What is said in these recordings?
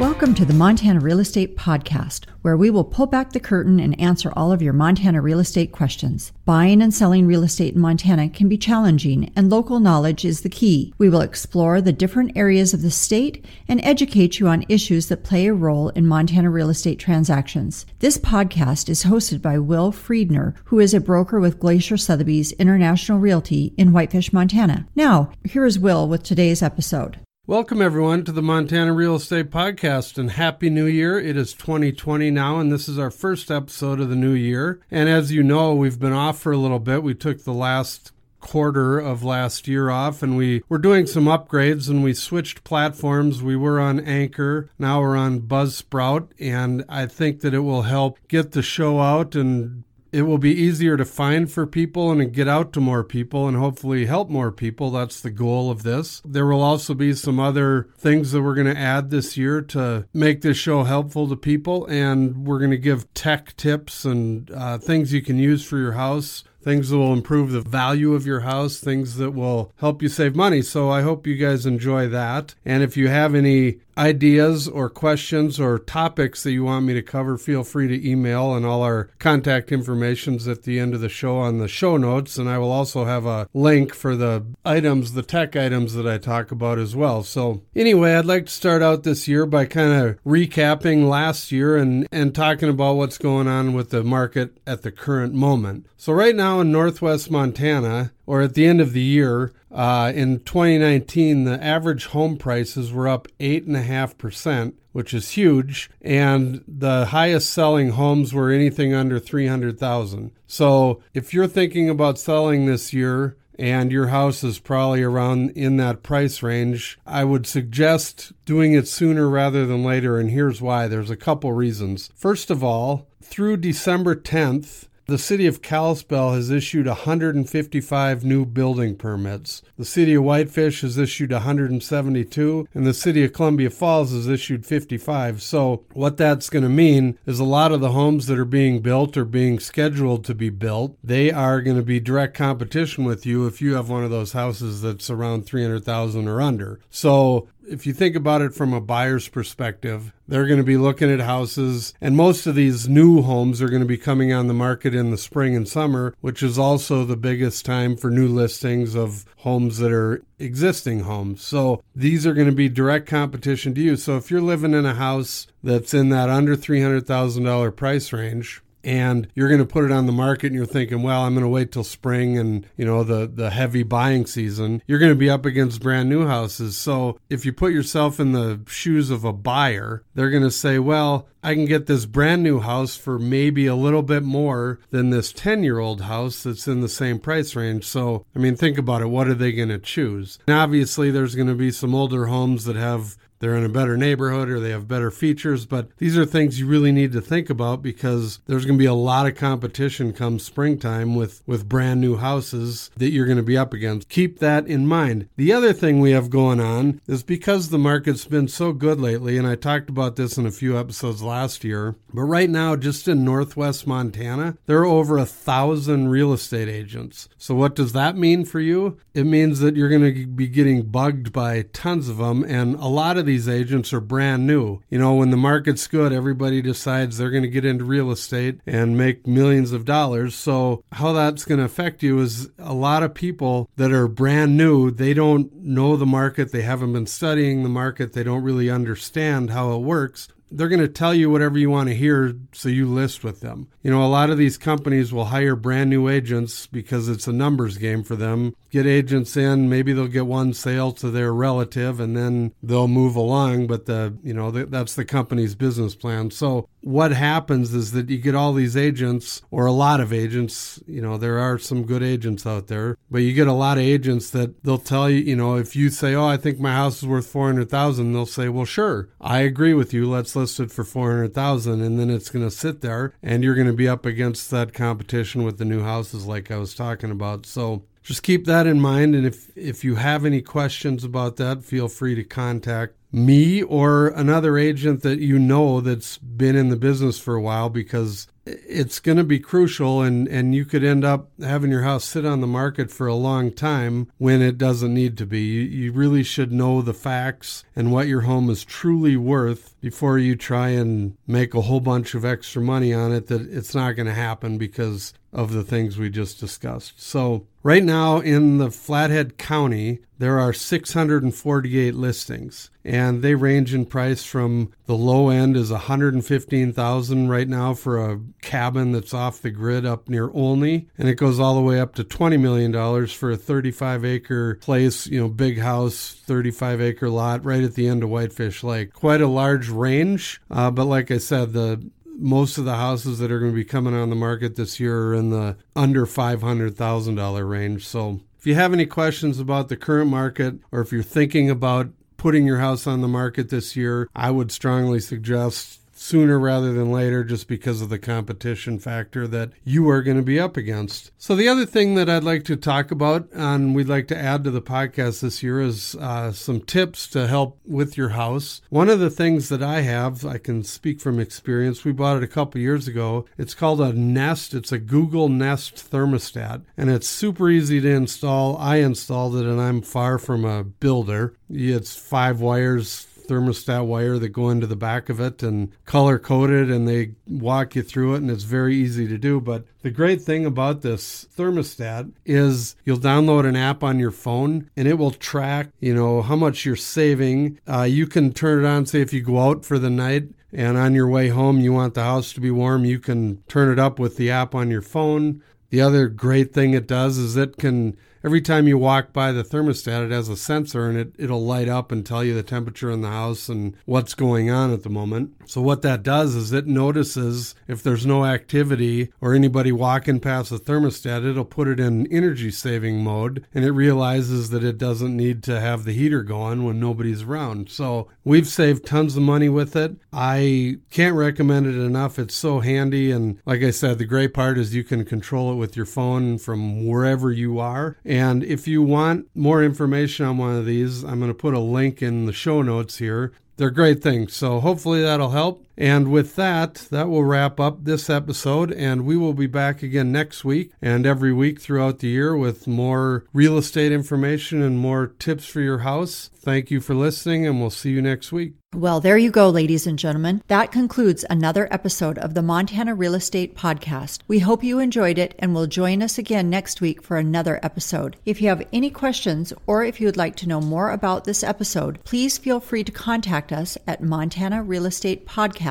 Welcome to the Montana Real Estate Podcast, where we will pull back the curtain and answer all of your Montana real estate questions. Buying and selling real estate in Montana can be challenging, and local knowledge is the key. We will explore the different areas of the state and educate you on issues that play a role in Montana real estate transactions. This podcast is hosted by Will Friedner, who is a broker with Glacier Sotheby's International Realty in Whitefish, Montana. Now, here is Will with today's episode. Welcome, everyone, to the Montana Real Estate Podcast and Happy New Year. It is 2020 now, and this is our first episode of the new year. And as you know, we've been off for a little bit. We took the last quarter of last year off and we were doing some upgrades and we switched platforms. We were on Anchor, now we're on Buzzsprout, and I think that it will help get the show out and it will be easier to find for people and get out to more people and hopefully help more people. That's the goal of this. There will also be some other things that we're going to add this year to make this show helpful to people. And we're going to give tech tips and uh, things you can use for your house things that will improve the value of your house, things that will help you save money. So I hope you guys enjoy that. And if you have any ideas or questions or topics that you want me to cover, feel free to email and all our contact information's at the end of the show on the show notes. And I will also have a link for the items, the tech items that I talk about as well. So anyway, I'd like to start out this year by kind of recapping last year and, and talking about what's going on with the market at the current moment. So right now in Northwest Montana, or at the end of the year, uh, in 2019, the average home prices were up 8.5%, which is huge. And the highest selling homes were anything under 300,000. So if you're thinking about selling this year, and your house is probably around in that price range, I would suggest doing it sooner rather than later. And here's why there's a couple reasons. First of all, through December 10th, the city of Kalispell has issued 155 new building permits. The city of Whitefish has issued 172, and the city of Columbia Falls has issued 55. So, what that's going to mean is a lot of the homes that are being built or being scheduled to be built, they are going to be direct competition with you if you have one of those houses that's around 300,000 or under. So, if you think about it from a buyer's perspective, they're going to be looking at houses, and most of these new homes are going to be coming on the market in the spring and summer, which is also the biggest time for new listings of homes that are existing homes. So these are going to be direct competition to you. So if you're living in a house that's in that under $300,000 price range, and you're going to put it on the market and you're thinking, well, I'm going to wait till spring and, you know, the, the heavy buying season, you're going to be up against brand new houses. So if you put yourself in the shoes of a buyer, they're going to say, well, I can get this brand new house for maybe a little bit more than this 10 year old house that's in the same price range. So, I mean, think about it. What are they going to choose? And obviously, there's going to be some older homes that have they're in a better neighborhood or they have better features. But these are things you really need to think about because there's going to be a lot of competition come springtime with, with brand new houses that you're going to be up against. Keep that in mind. The other thing we have going on is because the market's been so good lately, and I talked about this in a few episodes last year, but right now, just in northwest Montana, there are over a thousand real estate agents. So, what does that mean for you? It means that you're going to be getting bugged by tons of them, and a lot of these agents are brand new. You know, when the market's good, everybody decides they're going to get into real estate and make millions of dollars. So, how that's going to affect you is a lot of people that are brand new, they don't know the market, they haven't been studying the market, they don't really understand how it works they're going to tell you whatever you want to hear so you list with them. You know, a lot of these companies will hire brand new agents because it's a numbers game for them. Get agents in, maybe they'll get one sale to their relative and then they'll move along, but the, you know, that's the company's business plan. So what happens is that you get all these agents or a lot of agents, you know, there are some good agents out there, but you get a lot of agents that they'll tell you, you know, if you say, "Oh, I think my house is worth 400,000," they'll say, "Well, sure. I agree with you. Let's list it for 400,000." And then it's going to sit there and you're going to be up against that competition with the new houses like I was talking about. So, just keep that in mind. And if, if you have any questions about that, feel free to contact me or another agent that you know that's been in the business for a while because it's going to be crucial and, and you could end up having your house sit on the market for a long time when it doesn't need to be. You, you really should know the facts and what your home is truly worth before you try and make a whole bunch of extra money on it that it's not going to happen because of the things we just discussed. So, right now in the Flathead County, there are 648 listings and they range in price from the low end is 115,000 right now for a cabin that's off the grid up near Olney and it goes all the way up to 20 million dollars for a 35 acre place, you know, big house, 35 acre lot right at the end of Whitefish Lake. Quite a large range, uh, but like I said, the most of the houses that are going to be coming on the market this year are in the under $500,000 range. So if you have any questions about the current market or if you're thinking about putting your house on the market this year, I would strongly suggest sooner rather than later just because of the competition factor that you are going to be up against. So, the other thing that I'd like to talk about and we'd like to add to the podcast this year is uh, some tips to help with your house. One of the things that I have, I can speak from experience, we bought it a couple years ago. It's called a Nest, it's a Google Nest thermostat, and it's super easy to install. I installed it and I'm far from a builder. It's five wires thermostat wire that go into the back of it and color coded and they walk you through it and it's very easy to do. But the great thing about this thermostat is you'll download an app on your phone and it will track, you know, how much you're saving. Uh, you can turn it on, say if you go out for the night and on your way home you want the house to be warm, you can turn it up with the app on your phone. The other great thing it does is it can every time you walk by the thermostat, it has a sensor and it, it'll light up and tell you the temperature in the house and what's going on at the moment. So, what that does is it notices if there's no activity or anybody walking past the thermostat, it'll put it in energy saving mode and it realizes that it doesn't need to have the heater going when nobody's around. So, we've saved tons of money with it. I can't recommend it enough. It's so handy. And like I said, the great part is you can control it with your phone from wherever you are. If you want more information on one of these, I'm going to put a link in the show notes here. They're great things. So hopefully that'll help. And with that, that will wrap up this episode. And we will be back again next week and every week throughout the year with more real estate information and more tips for your house. Thank you for listening, and we'll see you next week. Well, there you go, ladies and gentlemen. That concludes another episode of the Montana Real Estate Podcast. We hope you enjoyed it and will join us again next week for another episode. If you have any questions or if you would like to know more about this episode, please feel free to contact us at Montana Real Estate Podcast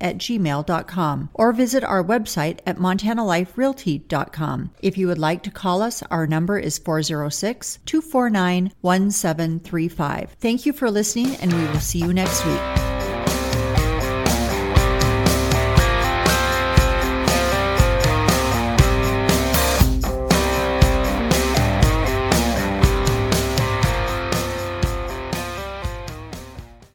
at gmail.com or visit our website at montanaliferealty.com. If you would like to call us, our number is 406 249 1735. Thank you for listening, and we will see you next week.